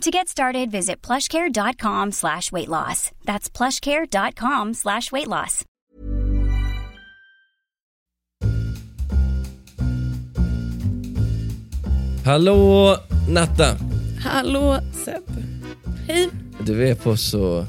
To get started, visit plushcare.com slash weight loss. That's plushcare.com slash weight loss. Hallå Natta! Hallå Seb. Hej. Du är på så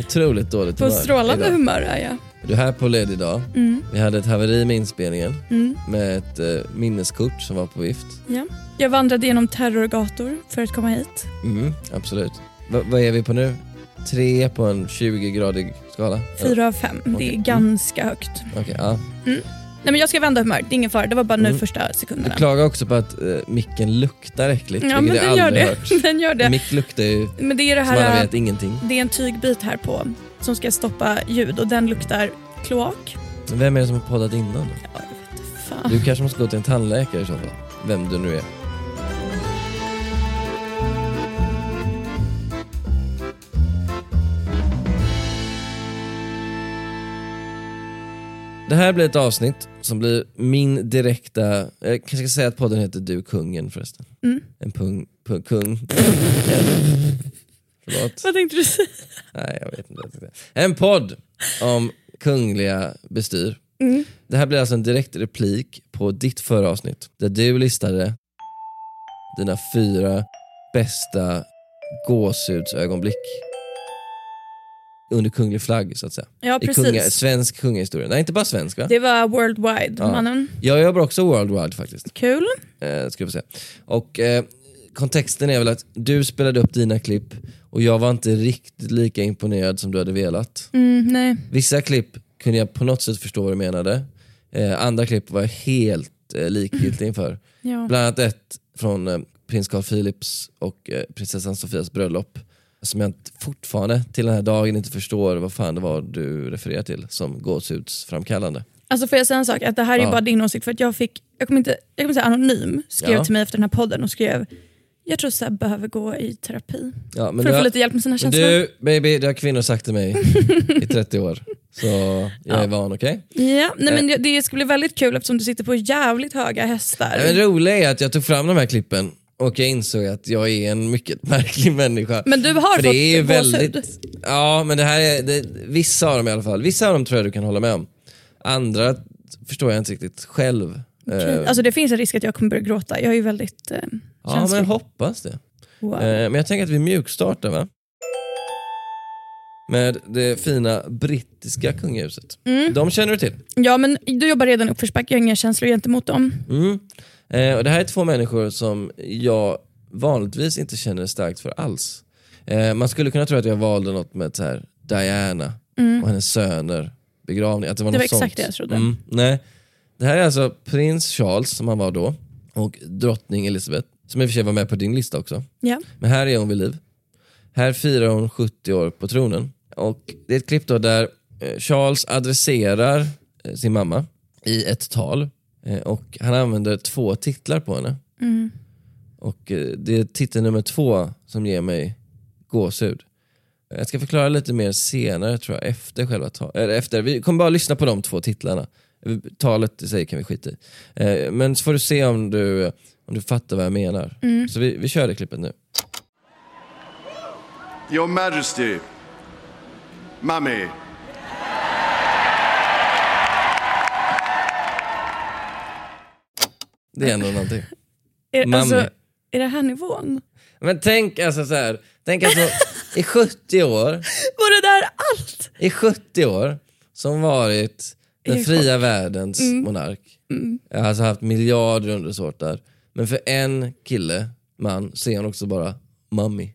otroligt dåligt På humör strålande idag. humör är jag. Du är här på led idag. Mm. Vi hade ett haveri med inspelningen Mm. med ett eh, minneskort som var på vift. Ja. Jag vandrade genom terrorgator för att komma hit. Mm, absolut. Va, vad är vi på nu? Tre på en 20-gradig skala? Fyra av fem. Det Okej. är ganska högt. Okej, ja. Nej, men jag ska vända humör, det är ingen fara. Det var bara nu Mm. första Du sekunderna. klagar också på att eh, micken luktar äckligt, Ja, men vilket jag den gör aldrig det. hört. Den gör det. Mick luktar ju, Men det är det som alla här, vet, ingenting. det är en tygbit här på som ska stoppa ljud och den luktar kloak. Vem är det som har poddat innan? då? Ja, jag vet inte fan. Du kanske måste gå till en tandläkare i så fall. Vem du nu är. Det här blir ett avsnitt som blir min direkta, jag kanske ska säga att podden heter Du kungen förresten. Mm. En pung, pung, kung. Förlåt. Vad tänkte du säga? Nej, jag vet inte. jag. En podd om kungliga bestyr. Mm. Det här blir alltså en direkt replik på ditt förra avsnitt där du listade dina fyra bästa gåshudsögonblick under kunglig flagg så att säga. Ja, I precis. kunga, svensk kungahistoria. Nej, inte bara svensk va? Det var worldwide, Ja. mannen. Jag jobbar också worldwide faktiskt. Kul. Eh, ska vi se. Och eh, kontexten är väl att du spelade upp dina klipp och jag var inte riktigt lika imponerad som du hade velat. Mm, nej. Vissa klipp kunde jag på något sätt förstå vad du menade. Eh, andra klipp var jag helt eh, likgiltig inför. Ja. Bland annat ett från eh, prins Carl Philips och eh, prinsessan Sofias bröllop. Som jag inte- fortfarande till den här dagen inte förstår vad fan det var du refererar till som gåshudsframkallande. Alltså får jag säga en sak? Att det här är Ja. bara din åsikt. För att jag fick, jag kommer inte, jag kommer säga anonym, skrev Ja. till mig efter den här podden och skrev jag tror Seb behöver gå i terapi. Ja, men för att få lite hjälp med sina känslor. du baby, det har kvinnor sagt till mig i 30 år. Så jag är van, okej? Ja, nej, men Eh. det, det ska bli väldigt kul eftersom du sitter på jävligt höga hästar. Men det roliga är att jag tog fram de här klippen och jag insåg att jag är en mycket märklig människa. Men du har För fått det är ju gåshud. väldigt, Ja, men det här är, det, vissa av dem i alla fall. Vissa av dem tror jag du kan hålla med om. Andra förstår jag inte riktigt själv. Eh, Alltså det finns en risk att jag kommer börja gråta. Jag är ju väldigt eh, ja, känslig. men jag hoppas det. wow. Eh, men jag tänker att vi mjukstartar va? Med det fina brittiska kungahuset. Mm. De känner du till. Ja men du jobbar redan i uppförsbacke, jag har inga känslor gentemot dem. Mm. Eh, och det här är två människor som jag vanligtvis inte känner starkt för alls. Eh, man skulle kunna tro att jag valde något med så här Diana och hennes söner, begravning. Att det var, Mm. Det var något sånt. exakt det jag trodde. Mm, nej. Det här är alltså prins Charles som han var då och drottning Elizabeth som i och för sig var med på din lista också. Ja. Men här är hon vid liv. Här firar hon 70 år på tronen. Och det är ett klipp där eh, Charles adresserar eh, sin mamma i ett tal. Eh, Och han använder två titlar på henne. Mm. Och det är titel nummer två som ger mig gåshud. Jag ska förklara lite mer senare tror jag, efter själva talet. Efter, vi kommer bara lyssna på de två titlarna. Talet i sig kan vi skita i. Eh, Men så får du se om du, om du fattar vad jag menar. Så vi, vi kör det klippet nu. Your Majesty, Mummy, Det är ändå någonting. Är, alltså, är det här nivån? Men tänk alltså så här, tänk alltså i 70 år, Var det där allt? i 70 år som varit den fria världens monark. Jag har alltså haft miljarder undersåtar. Men för en kille, man, så är han också bara mummy.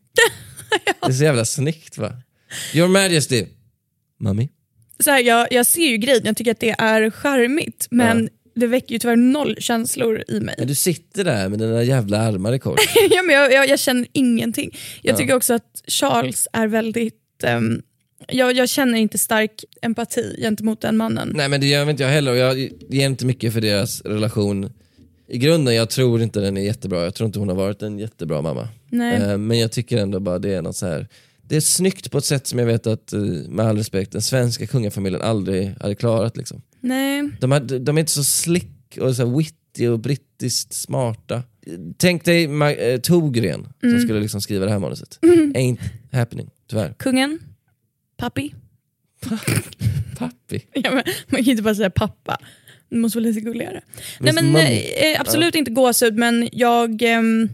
Det är så jävla snyggt va? Your Majesty, mummy. Så här, jag, jag ser ju grejen, jag tycker att det är charmigt men det väcker ju tyvärr noll känslor i mig. Men du sitter där med dina jävla armar i kors. ja, men jag, jag, jag känner ingenting. Jag tycker också att Charles är väldigt... ehm, Jag, jag känner inte stark empati gentemot den mannen. Nej men det gör inte jag heller och jag ger inte mycket för deras relation. I grunden, jag tror inte den är jättebra. Jag tror inte hon har varit en jättebra mamma. Nej. Eh, men jag tycker ändå bara det är något så här. Det är snyggt på ett sätt som jag vet att, eh, med all respekt, den svenska kungafamiljen aldrig hade klarat. Liksom. Nej. De, är, de är inte så slick och så witty och brittiskt smarta. Tänk dig Ma- eh, Togren Mm. som skulle liksom skriva det här manuset. Ain't happening, tyvärr. Kungen? Pappi? Pappi. Ja, men, man kan ju inte bara säga pappa. Det måste vara lite gulligare. Nej, men, mamma. eh, absolut inte gåshud, men jag... ehm,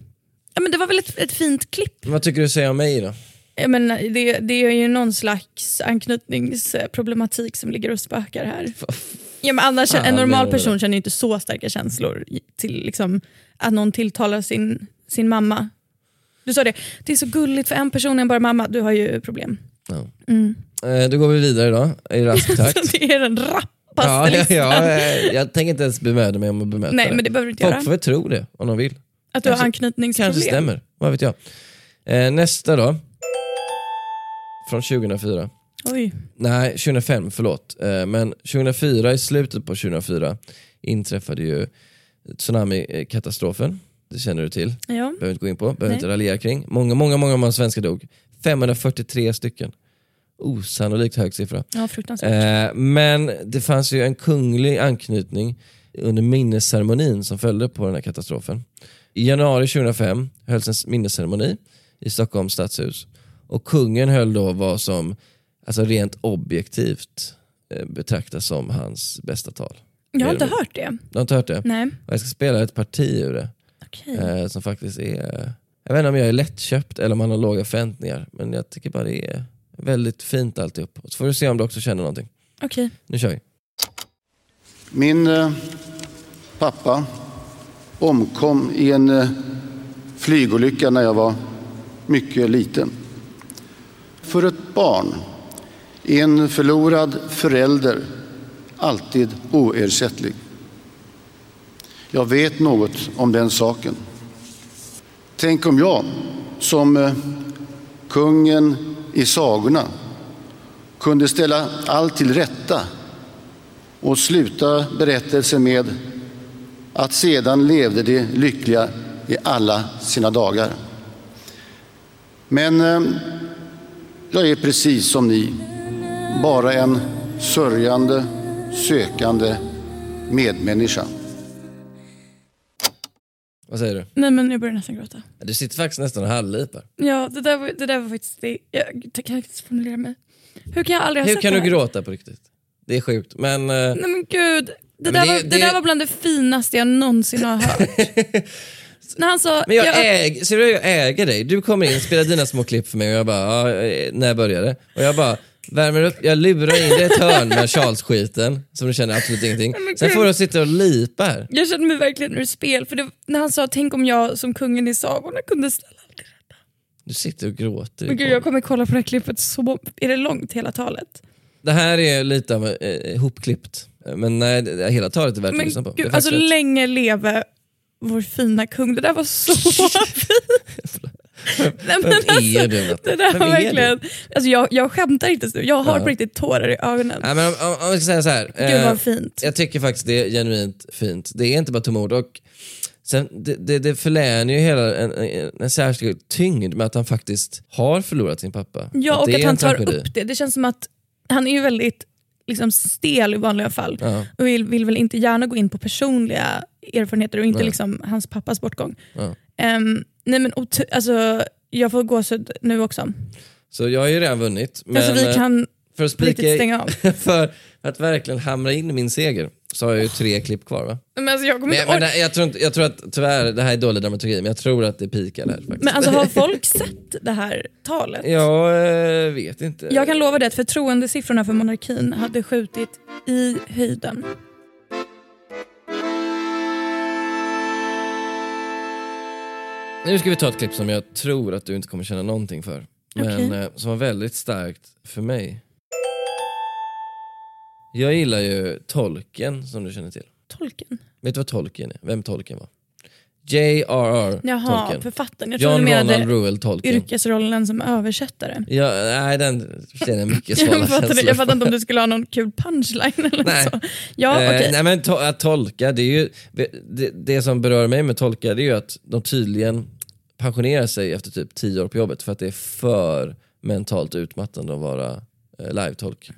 ja, men det var väl ett, ett fint klipp. Vad tycker du säger om mig då? Jag menar, det, det är ju någon slags anknytningsproblematik som ligger och spökar här. Ja, men annars, Fan, en normal person känner ju inte så starka känslor till liksom, att någon tilltalar sin, sin mamma. Du sa det, det är så gulligt för en person är bara mamma. Du har ju problem. Ja. Mm. Eh, då går vi vidare då, i rask takt. det är den rappaste ja, ja, ja, eh, jag tänker inte ens bemöda mig om att bemöta Nej, det. men det behöver du inte Folk göra. får väl tro det, om de vill. Att du har kanske- anknytningsproblem. Kanske stämmer, vad vet jag. Eh, nästa då. Från 2004. Oj. Nej, 2005, förlåt. Eh, men 2004, i slutet på 2004, inträffade ju tsunamikatastrofen. Det känner du till, Ja. behöver inte gå in på, behöver Nej. inte raljera kring. Många, många, många, många svenskar dog. 543 stycken. Osannolikt hög siffra. ja, fruktansvärt. Eh, men det fanns ju en kunglig anknytning under minnesceremonin som följde på den här katastrofen. I januari 2005 hölls en minnesceremoni i Stockholms stadshus. Och kungen höll då vad som alltså rent objektivt eh, betraktas som hans bästa tal. jag har inte hört det. Du har inte hört det? Nej. Och jag ska spela ett parti ur det. Okej. Eh, som faktiskt är... Jag vet inte om jag är lättköpt eller om man har låga förväntningar. Men jag tycker bara det är väldigt fint alltihop. Så får du se om du också känner någonting. Okej. Nu kör vi. Min eh, pappa omkom i en eh, flygolycka när jag var mycket liten. För ett barn är en förlorad förälder alltid oersättlig. Jag vet något om den saken. Tänk om jag, som eh, kungen i sagorna, kunde ställa allt till rätta och sluta berättelsen med att sedan levde de lyckliga i alla sina dagar. Men eh, jag är precis som ni, bara en sörjande, sökande medmänniska. Vad säger du? Nej men jag börjar nästan gråta. Du sitter faktiskt nästan och halvlipar. Ja, det där, var, det där var faktiskt det. Jag kan inte formulera mig. Hur kan jag aldrig ha Hur sett kan det du här? gråta på riktigt? Det är sjukt. Men eh, Nej men gud. Det, men där, det- var, det- det där var bland det finaste jag någonsin har hört. När han sa... Men jag, jag- äger, ser du, jag äger dig. Du kommer in, spelar dina små klipp för mig och jag bara, ja, eh, när börjar det? Och jag bara, värmer upp, jag lurar in dig i ett hörn med Charles-skiten som du känner absolut ingenting. Sen får du sitta och lipa här. Jag kände mig verkligen ur spel. För det, när han sa tänk om jag som kungen i sagorna kunde ställa allt till rätta. Du sitter och gråter. Men gud, jag kommer kolla på det här klippet så... Är det långt hela talet? Det här är lite av eh, ihopklippt. Men nej, det- hela talet är värt att lyssna på. Gud, alltså rätt. länge leve vår fina kung. Det där var så fint. Nej, men alltså, är du? Natta? Det där var verkligen... Alltså jag, jag skämtar inte nu. Jag har Ja. på riktigt tårar i ögonen. Nej, men om, om, om vi ska säga så här. Gud eh, vad fint. Jag tycker faktiskt det är genuint fint. Det är inte bara tomma ord. Och sen, det, det, det förlänar ju hela en, en, en särskild tyngd med att han faktiskt har förlorat sin pappa. Ja, och att han tar tragedi. upp det. Det känns som att han är ju väldigt liksom, stel i vanliga fall Ja, och vill, vill väl inte gärna gå in på personliga erfarenheter och inte Nej. liksom hans pappas bortgång. ja. Ehm, nej men alltså, Jag får gåshud nu också. Så jag har ju redan vunnit. Men alltså, vi eh, kan för, att spika, stänga av. för att verkligen hamra in min seger så har jag ju tre klipp kvar va? Men, alltså, jag kommer Men, inte men, nej, jag, tror inte, jag tror att tyvärr, det här är dålig dramaturgi, men jag tror att det pikar där faktiskt. men alltså, har folk sett det här talet? Jag eh, vet inte. Jag kan lova dig att förtroendesiffrorna för monarkin hade skjutit i höjden. Nu ska vi ta ett klipp som jag tror att du inte kommer känna någonting för. Men Okej. eh, som var väldigt starkt för mig. Jag gillar ju Tolkien som du känner till. Tolken? Vet du vad Tolkien är? Vem Tolkien var? J.R.R. Jaha, Tolkien. författaren. Jag trodde John du menade Ronald Reuel Tolkien. yrkesrollen som översättare. Ja, nej, den känner jag mycket Jag svala fattade, känslor jag fattade inte om du skulle ha någon kul punchline eller Nej. så. Ja, Eh, okej. nej men to- att tolka, det är ju, det, det som berör mig med tolka det är ju att de tydligen pensionerar sig efter typ 10 år på jobbet för att det är för mentalt utmattande att vara eh, live-tolk.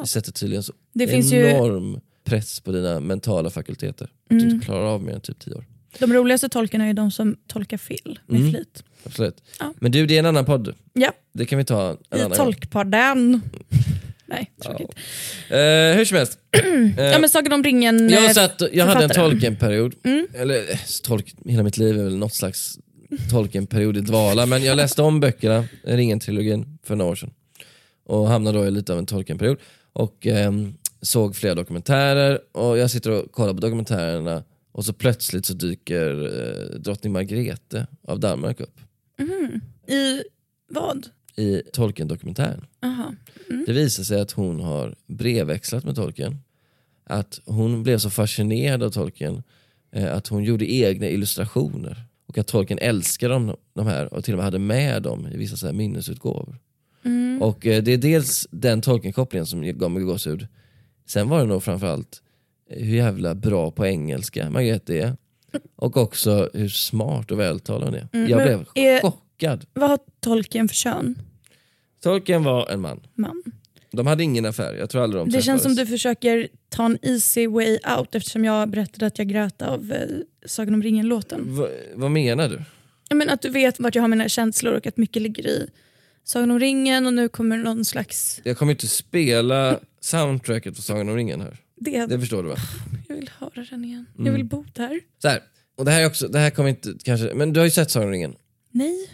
Det sätter tydligen så Det finns ju- Mm. enorm press på dina mentala fakulteter. Att du inte klarar av mer än typ 10 år. De roligaste tolkarna är ju de som tolkar fel med Mm. flit. Absolut. Ja. Men du, det är en annan podd. Ja, Det kan vi ta en i annan gång. Tolkpodden. Nej, tråkigt. Eh, hur som helst. Ja, men Sagan om ringen Jag, eh, satt, jag hade en författaren. Tolkien-period, eller eh, tolk, hela mitt liv är väl något slags Tolkien-period i dvala, men jag läste om böckerna, Ringen-trilogin, för några år sedan. Och hamnade då i lite av en Tolkien-period. Och ehm, såg flera dokumentärer, och jag sitter och kollar på dokumentärerna och så plötsligt så dyker eh, drottning Margrethe av Danmark upp I vad? i Tolkien-dokumentären. Aha. Det visar sig att hon har brevväxlat med Tolkien. Att hon blev så fascinerad av Tolkien eh, att hon gjorde egna illustrationer. Och att Tolkien älskade de, de här och till och med hade med dem i vissa så här minnesutgåvor. Och eh, det är dels den Tolkien-kopplingen som gav mig gåshud. Sen var det nog framförallt hur jävla bra på engelska Margrethe är. Och också hur smart och vältalad hon är. jag men blev är- chockad. Vad har tolken för kön? Tolkien var en man. Man. De hade ingen affär, jag tror aldrig de Det känns som träffades. du försöker ta en easy way out eftersom jag berättade att jag grät av eh, Sagan om ringen-låten. Va, vad menar du? Jag menar att du vet vart jag har mina känslor och att mycket ligger i Sagan om ringen och nu kommer någon slags... Jag kommer inte spela soundtracket på Sagan om ringen här. Det, Det förstår du va? Jag vill höra den igen. Mm. Jag vill bo där. Så här. Och det här är också, det här kommer inte kanske, men du har ju sett Sagan om ringen. Nej,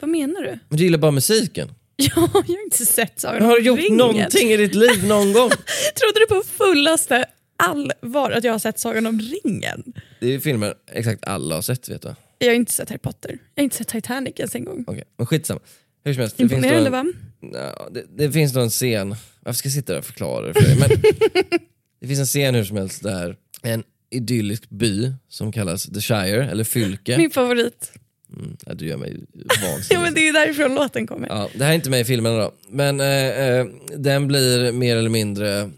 vad menar du? Men du gillar bara musiken. Ja, jag har inte sett Sagan om Har du gjort ringen. någonting i ditt liv någon gång? Trodde du på fullaste allvar att jag har sett Sagan om ringen? Det är ju filmer exakt alla har sett vet du. Jag har inte sett Harry Potter. Jag har inte sett Titanic ens en gång. Okej, men skitsamma. Hur som helst, det finns, då Imponerande en, va? ja, det, det finns då en scen, varför ska jag sitta där och förklara det för dig? Men det finns en scen hur som helst där en idyllisk by som kallas The Shire, eller Fylke. Min favorit. Mm, ja, du gör mig Ja, vansinnig. men det är därifrån låten kommer. Ja, det här är inte med i filmen då, men eh, eh, den blir mer eller mindre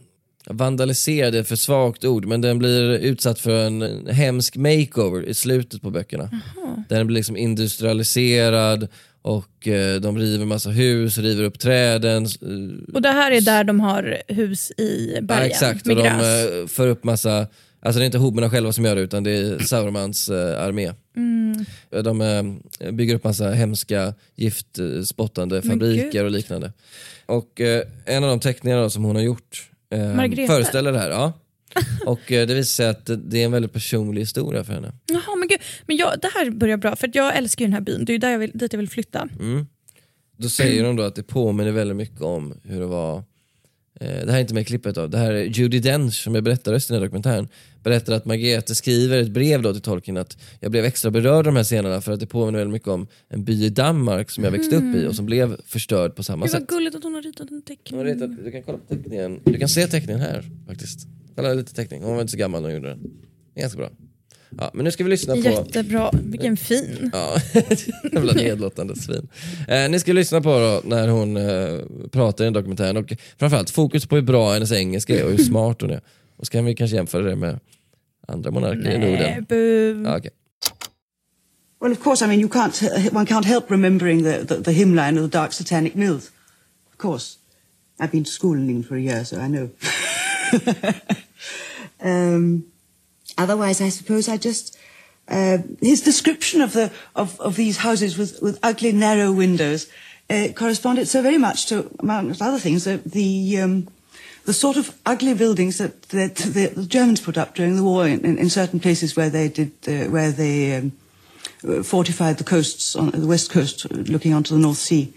vandaliserad, är för svagt ord, men den blir utsatt för en hemsk makeover i slutet på böckerna. Den blir liksom industrialiserad och eh, de river massa hus, river upp träden. eh, Och det här är där de har hus i Ja, bergen exakt, med och de eh, för upp massa, alltså det är inte hoberna själva som gör det utan det är Saurmans eh, armé. Mm. De eh, bygger upp massa hemska giftspottande fabriker och liknande. Och en av de teckningarna som hon har gjort föreställer det här. Ja. Och eh, det visar sig att det, är en väldigt personlig historia för henne. Jaha, men gud. Men jag, det här börjar bra, för jag älskar ju den här byn. Det är ju där jag vill, dit jag vill flytta. Då säger de då att det påminner väldigt mycket om hur det var eh, det här är inte med i klippet då, det här är Judi Dench som är berättarröst i den här dokumentären. Berättar att Margrethe skriver ett brev då till Tolkien att jag blev extra berörd av de här scenerna för att det påminner väldigt mycket om en by i Danmark som jag växte upp i och som blev förstörd på samma Gud sätt. vad gulligt att hon har ritat en teckning. har ritat, du kan kolla på teckningen, du kan se teckningen här faktiskt. Kolla lite teckning, hon var inte så gammal när hon gjorde den. Ganska bra. Ja, men nu ska vi lyssna på... Jättebra, vilken fin. Ja, jävla nedlåtande svin. Eh, ni ska lyssna på då när hon eh, pratar i den dokumentären och framförallt fokus på hur bra hennes engelska är och hur smart hon är. Och så kan vi kanske jämföra det med andra monarker i Nej, Norden. bu. Ja, okej. Well, of course, I mean, you can't, one can't help remembering the, the, the hymn line of the Dark Satanic Mills. Of course. I've been to school in England for a year, so I know. um, otherwise, I suppose I just, uh, his description of the, of, of these houses with, with ugly, narrow windows, uh, corresponded so very much to, among other things, the, the, um, the sort of ugly buildings that, that the, Germans put up during the war in, in, in certain places where they did, uh, where they, um, fortified the coasts on the west coast, looking onto the North Sea.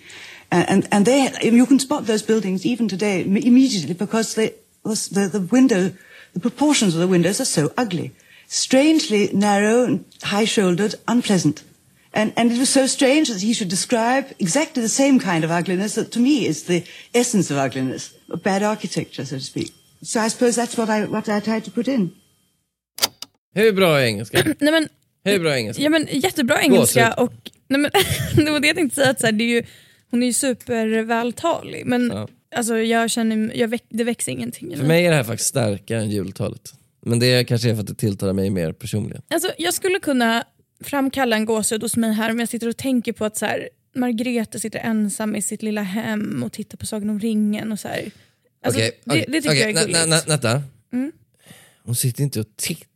And and they, you can spot those buildings even today immediately because they, the, the window, the proportions of the windows are so ugly, strangely narrow and high-shouldered, unpleasant. And, and it was so strange that he should describe exactly the same kind of ugliness that to me is the essence of ugliness, of bad architecture, so to speak. So I suppose that's what I, what I tried to put in. Hur bra är engelska? Nej, men, Hur bra engelska? Ja, men jättebra engelska Gåshud. och nej, men, det var det jag tänkte säga, att så här, det är ju, hon är ju supervältalig men Ja. Alltså, jag känner, jag väck, det växer ingenting För mig är det här faktiskt starkare än jultalet. Men det kanske är för att det tilltalar mig mer personligen. Alltså, jag skulle kunna framkalla en gåshud hos mig här om jag sitter och tänker på att så här, Margrethe sitter ensam i sitt lilla hem och tittar på Sagan om ringen. och så här. Alltså, Okej, det, det tycker okej, jag är gulligt. Vänta. Mm. Hon sitter inte och tittar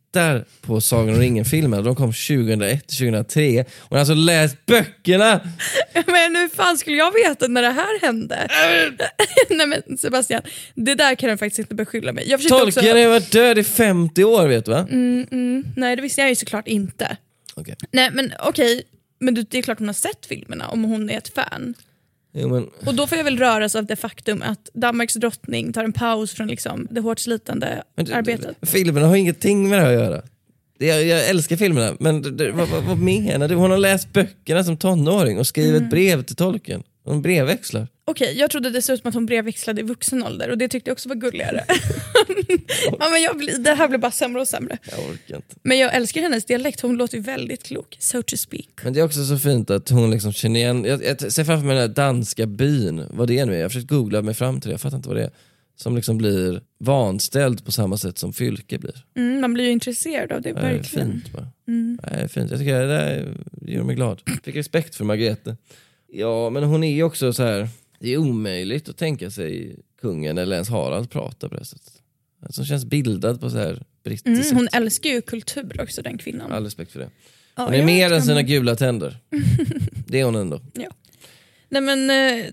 på Sagan om ringen-filmerna. De kom 2001-2003. Hon har alltså läst böckerna! Men hur fan skulle jag veta när det här hände? Nej men Sebastian, det där kan du faktiskt inte beskylla mig. Jag försökte också... Tolkien har varit död i 50 år vet du va? Mm, mm, nej det visste jag ju såklart inte. Okej. Nej men okej, men du- det är klart hon har sett filmerna om hon är ett fan. Jo, men, Och då får jag väl röras av det faktum att Danmarks drottning tar en paus från liksom det hårt slitande men arbetet. Filmerna har ingenting med det här att göra. Jag, jag älskar filmerna, men det, det, vad, vad, vad menar du? Hon har läst böckerna som tonåring och skrivit Mm. brev till tolken. Hon brevväxlar. Okej, jag trodde dessutom att hon brevväxlade i vuxen ålder och det tyckte jag också var gulligare. ja, men jag blir, det här blir bara sämre och sämre. Jag orkar inte. Men jag älskar hennes dialekt, hon låter ju väldigt klok. So to speak. Men det är också så fint att hon liksom känner igen, jag, jag ser framför mig den här danska byn, vad det är nu är. Jag har försökt googla mig fram till det, jag fattar inte vad det är. Som liksom blir vanställd på samma sätt som Fylke blir. Mm, man blir ju intresserad av det, är verkligen. fint bara. Det är fint. Jag tycker det där gör mig glad. Fick respekt för Margrethe. Ja, men hon är ju också så här. Det är omöjligt att tänka sig kungen eller ens Harald prata på det sättet. Alltså, hon känns bildad på så här brittiskt Mm, hon sätt. älskar ju kultur också den kvinnan. All respekt för det. Ja, Hon är mer än sina gula tänder. Det är hon ändå. Nej men eh,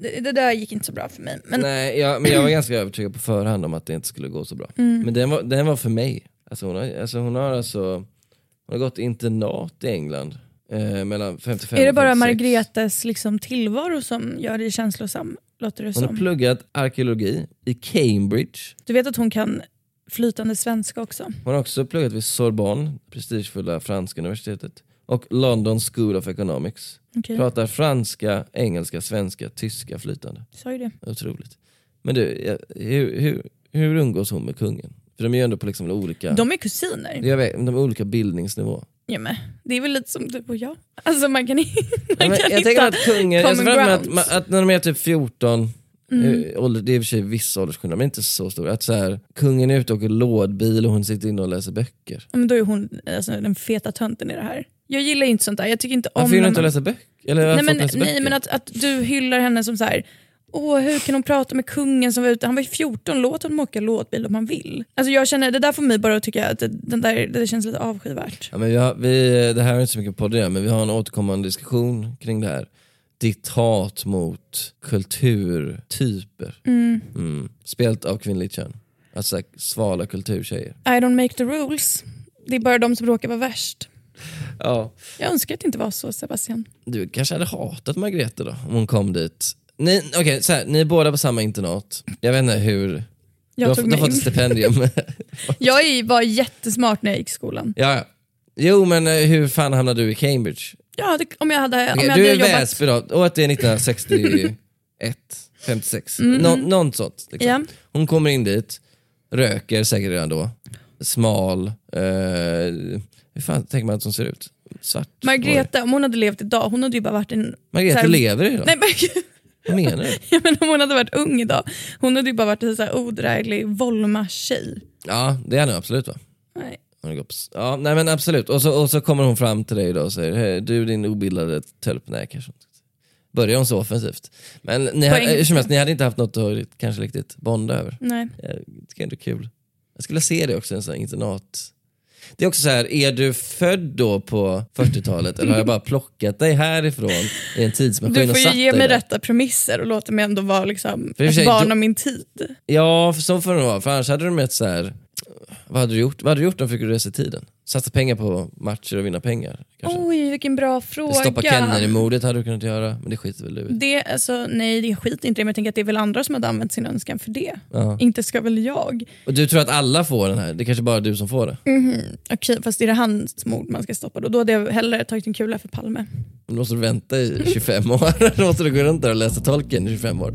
det, det där gick inte så bra för mig. Men Nej, jag, men jag var ganska övertygad på förhand om att det inte skulle gå så bra. Mm. Men den var, den var för mig. Alltså hon, har, alltså hon har alltså hon har gått internat i England. Eh, mellan 55 är det bara 56. Margretes liksom tillvaro som gör dig känslosam? Låter det Hon har som. pluggat arkeologi i Cambridge. Du vet att hon kan flytande svenska också? Hon har också pluggat vid Sorbonne, prestigefulla franska universitetet. Och London School of Economics. Okej, Pratar franska, engelska, svenska, tyska flytande. sa ju det. Otroligt. Men du, hur, hur, hur umgås hon med kungen? För de är ju ändå på liksom olika, De är kusiner. jag vet, de är olika bildningsnivå. Ja, men, det är väl lite som du och jag. Alltså man kan, man Ja, men kan jag hitta att kungen, jag common att, grounds. ma- att när de är typ 14, Mm. eh, ålder, det är i och för sig viss åldersskillnad men inte så stor, att så här, kungen är ute och åker lådbil och hon sitter inne och läser böcker. Ja, men då är hon alltså, den feta tönten i det här. Jag gillar inte sånt där. Jag tycker inte om Varför när hon inte man- läsa böcker? Eller Nej men, nej men att, att du hyllar henne som så här. Åh, hur kan hon prata med kungen som var ute? Han var ju 14, låt honom åka lådbil om han vill. Alltså jag känner, det där får mig bara att tycka att det, den där, det känns lite avskyvärt. Ja, men vi har, vi, det här är inte så mycket på det men vi har en återkommande diskussion kring det här. Ditt hat mot kulturtyper. Mm. Spelat av kvinnligt kön. Alltså svala kulturtjejer. I don't make the rules. Det är bara de som råkar vara värst. Ja. Jag önskar att det inte var så Sebastian. Du kanske hade hatat Margrethe då om hon kom dit. Ni, okej, så här, ni är båda på samma internat. Jag vet inte hur... Du Jag har, tog du har fått ett stipendium. Jag är- var jättesmart när jag gick i skolan. ja, ja. Jo men eh, hur fan hamnade du i Cambridge? Ja, det, om jag hade, om Okej, jag du hade är jobbat... Väsby då, och att det är 1961, 56, Nå, något sånt. Liksom. Mm. Ja. Hon kommer in dit, röker säkert redan då, smal, eh, hur fan tänker man att hon ser ut? Svart? Oj. Margrethe, om hon hade levt idag, hon hade ju bara varit en... Margrethe här- lever idag? Nej, men, Vad menar du? Ja, men om hon hade varit ung idag, hon hade ju bara varit en så här odräglig Volma-tjej. Ja det är hon absolut va? Nej. Ja, nej men absolut. Och så, och så kommer hon fram till dig då och säger, "Hej, du din obildade tölp. Nej kanske inte. Börjar hon så offensivt. Men ni, hade, helst, ni hade inte haft något att kanske riktigt bonda över. Nej. Ändå det är kul. Jag skulle se det också, en sån här internat. Det är också så här, är du född då på 40-talet eller har jag bara plockat dig härifrån i en tidsmaskin Du och får satt ju ge dig mig där? rätta premisser och låta mig ändå vara liksom För för sig, ett barn av min tid. Ja, för så får det vara. För annars hade du med så här, vad hade du gjort? Vad hade du gjort om du fick resa i tiden? Satsa pengar på matcher och vinna pengar? Kanske. Oj, vilken bra fråga. Stoppa Kennedy-mordet hade du kunnat göra, men det skiter väl du i? Det, alltså, nej, det skit inte i men jag tänker att det är väl andra som hade använt sin önskan för det. Ja. Inte ska väl jag. Och du tror att alla får den här? Det är kanske bara du som får det? Okej, fast är det hans mord man ska stoppa då? Då hade jag hellre tagit en kula för Palme. Då måste du vänta i 25 år. Då måste du gå runt där och läsa tolken i 25 år.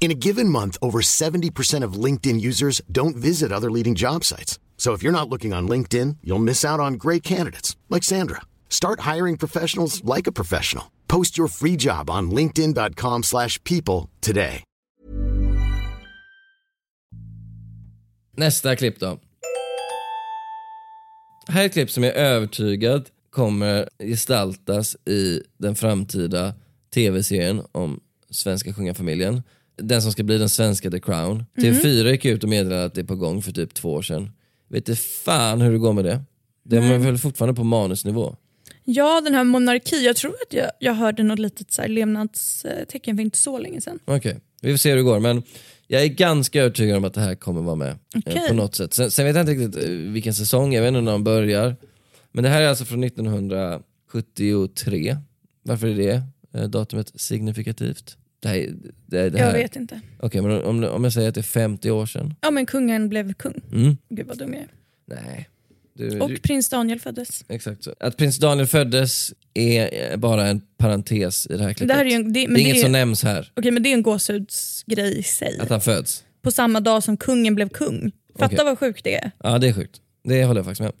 In a given month, over 70% of LinkedIn users don't visit other leading job sites. So if you're not looking on LinkedIn, you'll miss out on great candidates like Sandra. Start hiring professionals like a professional. Post your free job on linkedin.com/people today. Nästa klipp då. Här är ett klipp som jag är övertygad kommer gestaltas i den framtida tv-serien om svenska sjungarfamiljen. Den som ska bli den svenska The Crown. TV4 gick ut och meddelade att det är på gång för typ två år sedan. Vet inte fan hur det går med det. Det är väl fortfarande på manusnivå. Ja, den här monarki, jag tror att jag, jag hörde något litet så här levnadstecken för inte så länge sedan. Okej, vi får se hur det går. Men jag är ganska övertygad om att det här kommer vara med eh, Okej. på något sätt. Sen, sen vet jag inte riktigt eh, vilken säsong, jag vet inte när de börjar. Men det här är alltså från 1973. Varför är det eh, datumet signifikativt? Det här, det, det här. Jag vet inte. Okej, men om, om jag säger att det är 50 år sedan? Ja men kungen blev kung. Mm. Gud vad dum jag är. Nej. Du, Och du, prins Daniel föddes. exakt så. Att prins Daniel föddes är bara en parentes i det här klippet. Det här är en, det, det är inget det, som nämns här, Okej men det är en gåshudsgrej i sig. att han föds. På samma dag som kungen blev kung. Fatta Okej. vad sjukt det är. Ja det är sjukt. Det håller jag faktiskt med om.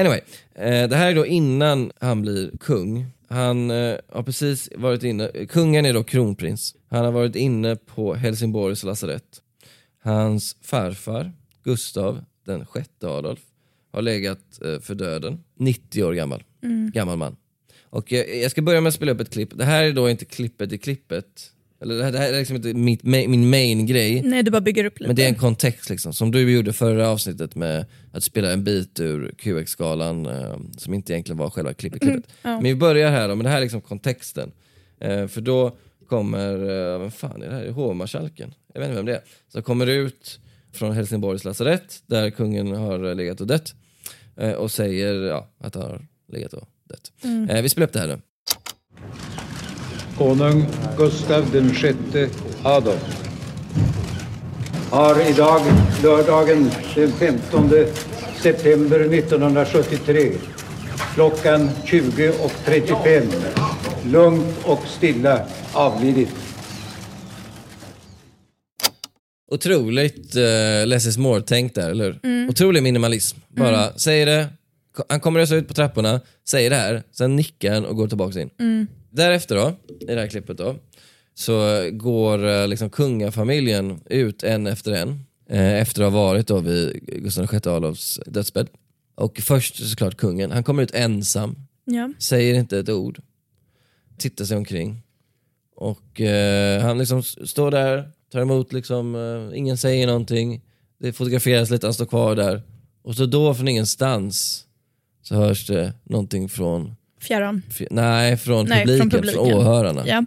Anyway, eh, det här är då innan han blir kung. Han eh, har precis varit inne, kungen är då kronprins. Han har varit inne på Helsingborgs lasarett. Hans farfar, Gustav den sjätte Adolf, har legat eh, för döden. 90 år gammal. Gammal man. Och eh, jag ska börja med att spela upp ett klipp. Det här är då inte klippet i klippet. Eller det här, det här är liksom inte mitt, min main grej. Nej du bara bygger upp lite. Men det är en kontext liksom, som du gjorde förra avsnittet med att spela en bit ur QX-skalan eh, som inte egentligen var själva klippet. klippet. Men vi börjar här då, men det här är liksom kontexten. Eh, för då kommer, eh, vem fan är det här? Hovmarskalken? Jag vet inte vem det är. Så kommer ut från Helsingborgs lasarett där kungen har eh, legat och dött eh, och säger ja, att han har legat och dött. Eh, vi spelar upp det här nu. Konung Gustav den sjätte Adolf har idag, lördagen den 15 september 1973, klockan 20.35, lugnt och stilla avlidit. Otroligt uh, less is more-tänk där, eller hur? Otrolig minimalism. Bara säger det, han kommer rösa ut på trapporna, säger det här, sen nickar han och går tillbaka in. Därefter då, i det här klippet då, så går eh, liksom kungafamiljen ut en efter en, eh, efter att ha varit då vid Gustav VI Adolfs dödsbädd. Och först såklart kungen, han kommer ut ensam, Ja. säger inte ett ord, tittar sig omkring. Och eh, han liksom står där, tar emot liksom, eh, ingen säger någonting. Det fotograferas lite, han står kvar där. Och så då från ingenstans så hörs det någonting från, Fjärran. f- nej, från, Nej, publiken, från från publiken. åhörarna. Ja.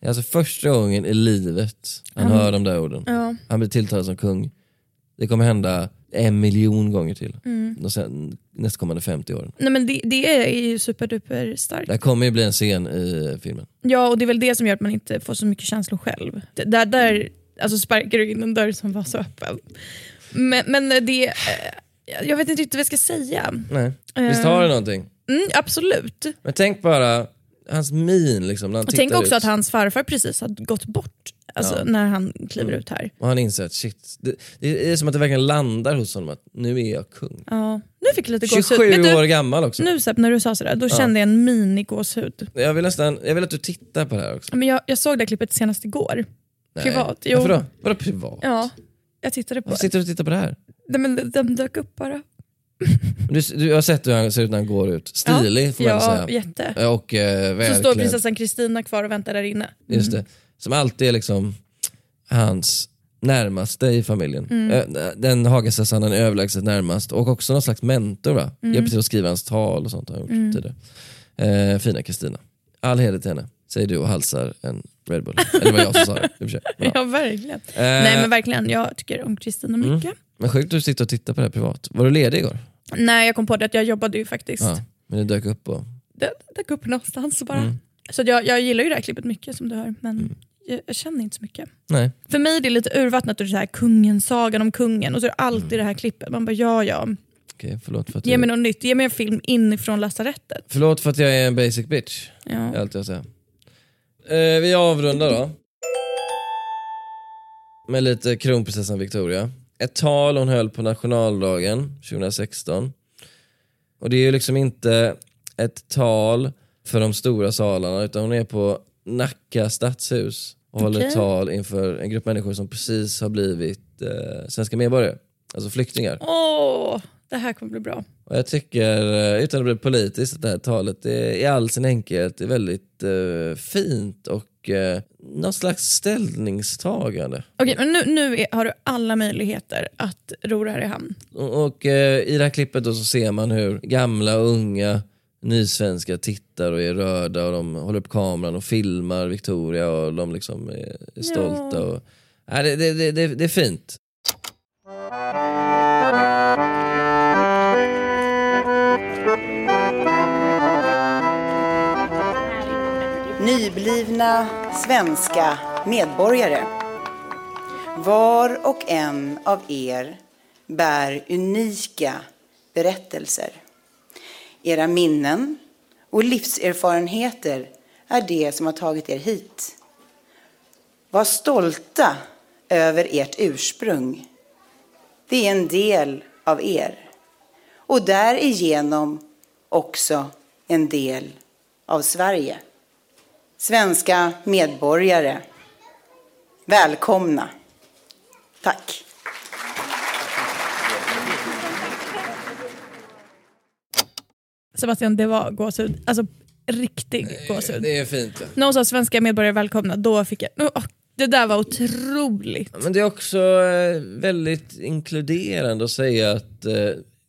Det är Alltså första gången i livet han hör de där orden. Ja. Han blir tilltalad som kung. Det kommer hända en miljon gånger till. Mm. De sen, nästkommande 50 åren. Nej, men det, det är ju superduper starkt. Det här kommer ju bli en scen i filmen. Ja, och det är väl det som gör att man inte får så mycket känslor själv. Det- Där, där alltså sparkar du in en dörr som var så öppen. Men, men det... eh, Jag vet inte riktigt vad jag ska säga. Nej. Visst har det någonting? Mm, absolut. Men tänk bara hans min liksom, när han Och tittar tänk också ut. att hans farfar precis har gått bort alltså, Ja. när han kliver Mm. ut här. Och han inser att shit, det, det är som att det verkligen landar hos honom att nu är jag kung. Ja. Nu fick jag lite gåshud. 27 Vet du, år gammal också. Nu Sepp, när du sa sådär, då kände jag en minigåshud. Jag vill nästan, jag vill att du tittar på det här också. Men jag, jag såg det här klippet senast igår. Nej. Privat. Jo. Varför då? Vadå privat? Ja, jag tittade på Varför sitter du och tittar på det här? Nej, men den dök upp bara. Du, du har sett hur han ser ut när han går ut. Stilig får man ja, säga. jätte. Och eh, Så står prinsessan Kristina kvar och väntar där inne. Just det. Som alltid är liksom hans närmaste i familjen. Mm. Eh, Den Hagastads han är överlägset närmast och också någon slags mentor va? Mm. Hjälper till att skriva hans tal och sånt har han gjort Mm. tidigare. Eh, fina Kristina. All heder till henne, säger du och halsar en Red Bull. Eller det var jag som sa det. ja. Ja, verkligen. Eh, Nej men verkligen, jag tycker om Kristina mycket. Men sjukt att du sitter och tittar på det här privat. Var du ledig igår? Nej jag kom på det att jag jobbade ju faktiskt. Ja, men det dök upp och... Det dök upp någonstans bara. Mm. Så jag, jag gillar ju det här klippet mycket som du hör men jag, jag känner inte så mycket. Nej. För mig är det lite urvattnat och det här kungen, sagan om kungen och så är det alltid Mm. det här klippet. Man bara ja ja, Okej, förlåt för att ge jag... mig något nytt, ge mig en film inifrån lasarettet. Förlåt för att jag är en basic bitch. Det är Ja. allt jag säger. Eh, vi avrundar då. Med lite kronprinsessan Victoria. Ett tal hon höll på nationaldagen 2016. Och det är ju liksom inte ett tal för de stora salarna utan hon är på Nacka stadshus och håller Okej. ett tal inför en grupp människor som precis har blivit eh, svenska medborgare. Alltså flyktingar. Åh, det här kommer bli bra. Och jag tycker, eh, utan att bli politiskt, att det här talet är, i all sin enkelhet är väldigt eh, fint och eh, någon slags ställningstagande. Okej, men nu, nu är, har du alla möjligheter att ro det här i hamn. Och, och eh, i det här klippet då så ser man hur gamla och unga nysvenskar tittar och är rörda och de håller upp kameran och filmar Victoria och de liksom är, är stolta. Och, ja, det, det, det, det, det är fint. Nyblivna svenska medborgare. Var och en av er bär unika berättelser. Era minnen och livserfarenheter är det som har tagit er hit. Var stolta över ert ursprung. Det är en del av er. Och därigenom också en del av Sverige. Svenska medborgare, välkomna. Tack. Sebastian, det var gåshud. Alltså riktig gåshud. Det är fint. När hon sa svenska medborgare välkomna, då fick jag... Åh, det där var otroligt. Men det är också eh, väldigt inkluderande att säga att eh,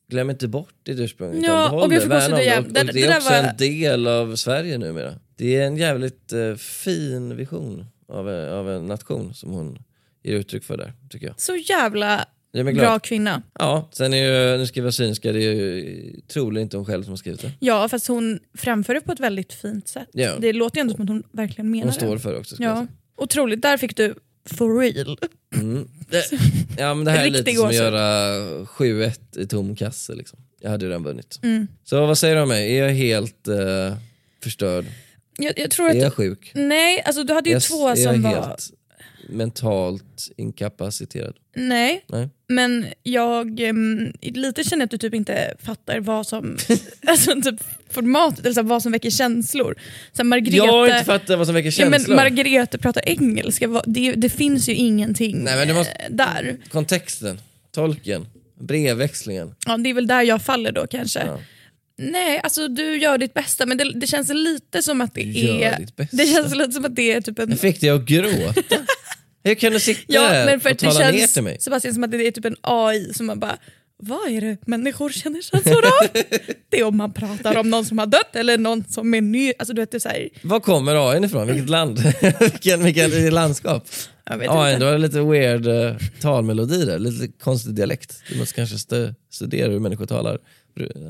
glöm inte bort ditt ursprung. Ja, och det, det. igen. Och, Det- och det det är också var- en del av Sverige numera. Det är en jävligt eh, fin vision av, eh, av en nation som hon ger uttryck för där, tycker jag. Så jävla Glad. bra kvinna. Ja, sen är ju, nu vara synska, det är ju troligen inte hon själv som har skrivit det. Ja, fast hon framför det på ett väldigt fint sätt. Ja. Det låter ju ändå som att hon verkligen menar Hon det. står för det också. Ja. Otroligt, där fick du for real. Mm. Det, ja men det här är lite som att göra 7-1 i tom kasse. Liksom. Jag hade ju redan vunnit. Mm. Så vad säger du om mig? Är jag helt eh, förstörd? Jag, jag Är jag du, sjuk? Nej, alltså du hade ju jag- två som var... mentalt inkapaciterad? Nej, Nej. men jag em, lite känner att du typ inte fattar vad som, alltså typ formatet, eller vad som väcker känslor. Så här, Margrethe, Jag har inte fattat vad som väcker ja, men känslor. Margrethe pratar engelska, det, det finns ju ingenting Nej, men det måste- eh, där. Kontexten, tolken, brevväxlingen. Ja, det är väl där jag faller då kanske. Ja. Nej, alltså du gör ditt bästa men det, det känns lite som att det Gör är... Det känns lite som att det är typ en... Jag fick dig att gråta. Hur kan du sitta Ja, där men för och tala ner till mig? Sebastian, som att det är typ en AI som man bara vad är det människor känner känslor av? det är om man pratar om någon som har dött eller någon som är ny. Alltså, du vet, det är så här, Var kommer AI ifrån? Vilket land? vilken, vilket landskap? AI, du har lite weird uh, talmelodi där, lite konstig dialekt. Du måste kanske stu- studera hur människor talar.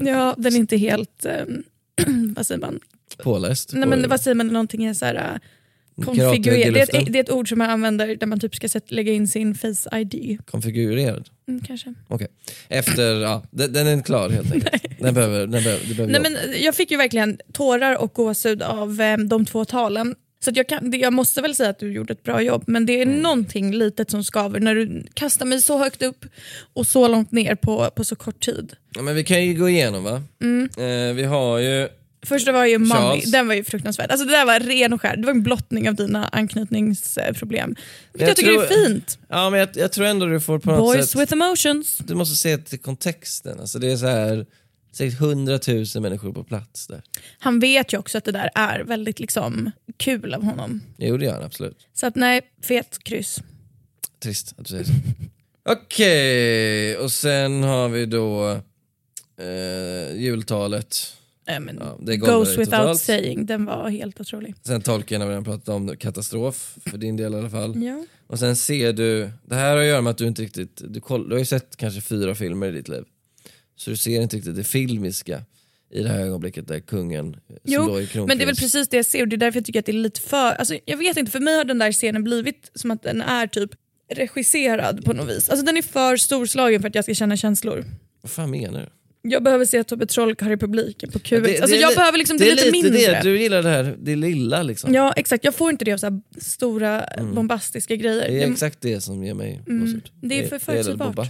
Ja, den är inte helt... ehm, vad säger man? Påläst. Nej, men vad säger man? Någonting är så här... Uh, konfigurerad. Det, är ett- det är ett ord som man använder där man typ ska lägga in sin face ID. Konfigurerad? Mm, kanske. Okej. Efter, ja, den, den är inte klar helt enkelt. Den behöver, den behöver, behöver Nej, men jag fick ju verkligen tårar och gåshud av eh, de två talen. Så jag, kan, jag måste väl säga att du gjorde ett bra jobb, men det är Mm. någonting litet som skaver när du kastar mig så högt upp och så långt ner på, på så kort tid. Ja, men vi kan ju gå igenom va? Mm. Eh, vi har ju... Första var ju Charles. den var ju fruktansvärd. Alltså det där var ren och skär, det var en blottning av dina anknytningsproblem. Jag, jag tycker tror- det är fint. Ja, men jag, jag tror ändå du får på något Boys sätt... with emotions. Du måste se till kontexten. Alltså det är så här, säkert hundratusen människor på plats där. Han vet ju också att det där är väldigt liksom kul av honom. Jo det gör han absolut. Så att nej, fet kryss. trist att du säger så. Okej, och sen har vi då eh, jultalet. Nej, men Ja, det Goes without totalt. saying, den var helt otrolig. Sen tolken har vi redan pratat om, katastrof för din del i alla fall. Ja. Och sen ser du, det här har att göra med att du inte riktigt, du, koll, du har ju sett kanske fyra filmer i ditt liv. Så du ser inte riktigt det filmiska i det här ögonblicket där kungen Jo, men det är väl precis det jag ser och det är därför jag tycker att det är lite för... Alltså, jag vet inte, för mig har den där scenen blivit som att den är typ regisserad på något vis. Alltså den är för storslagen för att jag ska känna känslor. Vad fan menar du? Jag behöver se Tobbe Trollkarl har republiken på QX. Det- alltså det är jag li- behöver liksom det, lite, mindre. Det, du gillar det här, det lilla liksom. Ja exakt, jag får inte det av så här stora bombastiska grejer. Det är Det- exakt det som ger mig Mm, det är för Det är förutsägbart.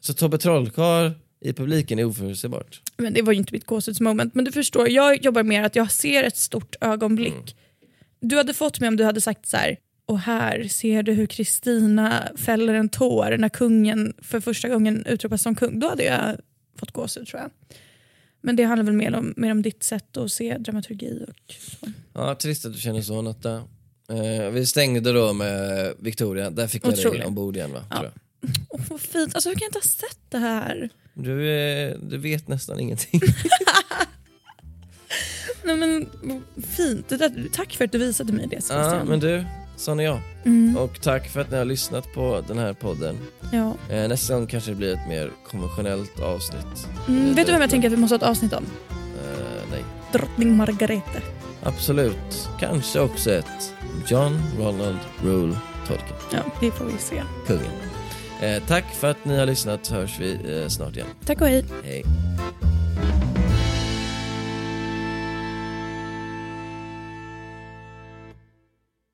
Så Tobbe Trollkarl i publiken är oförutsägbart. Men det var ju inte mitt gåshudsmoment. Men du förstår, jag jobbar mer att jag ser ett stort ögonblick. Mm. Du hade fått mig om du hade sagt så här. Och här ser du hur Kristina fäller en tår när kungen för första gången utropas som kung. Då hade jag fått gåshud tror jag. Men det handlar väl mer om, mer om ditt sätt att se dramaturgi. Och så. Ja, trist att du känner så Natta. Eh, vi stängde då med Victoria, där fick jag dig ombord igen va? Ja. Åh, vad fint. Alltså, hur kan jag inte ha sett det här? Du, eh, du vet nästan ingenting. Nej, men, fint. Tack för att du visade mig det ja, Sebastian. men du, sån är jag. Mm. Och tack för att ni har lyssnat på den här podden. Ja. Eh, nästa gång kanske det blir ett mer konventionellt avsnitt. Mm, vet du vem jag tänker att vi måste ha ett avsnitt om? Eh, nej. Drottning Margarete. Absolut. Kanske också ett John Ronald Rule Tolkien. Ja, det får vi se. Kungen. Eh, tack för att ni har lyssnat. Hörs vi eh, snart igen. Tack och hej. Hej.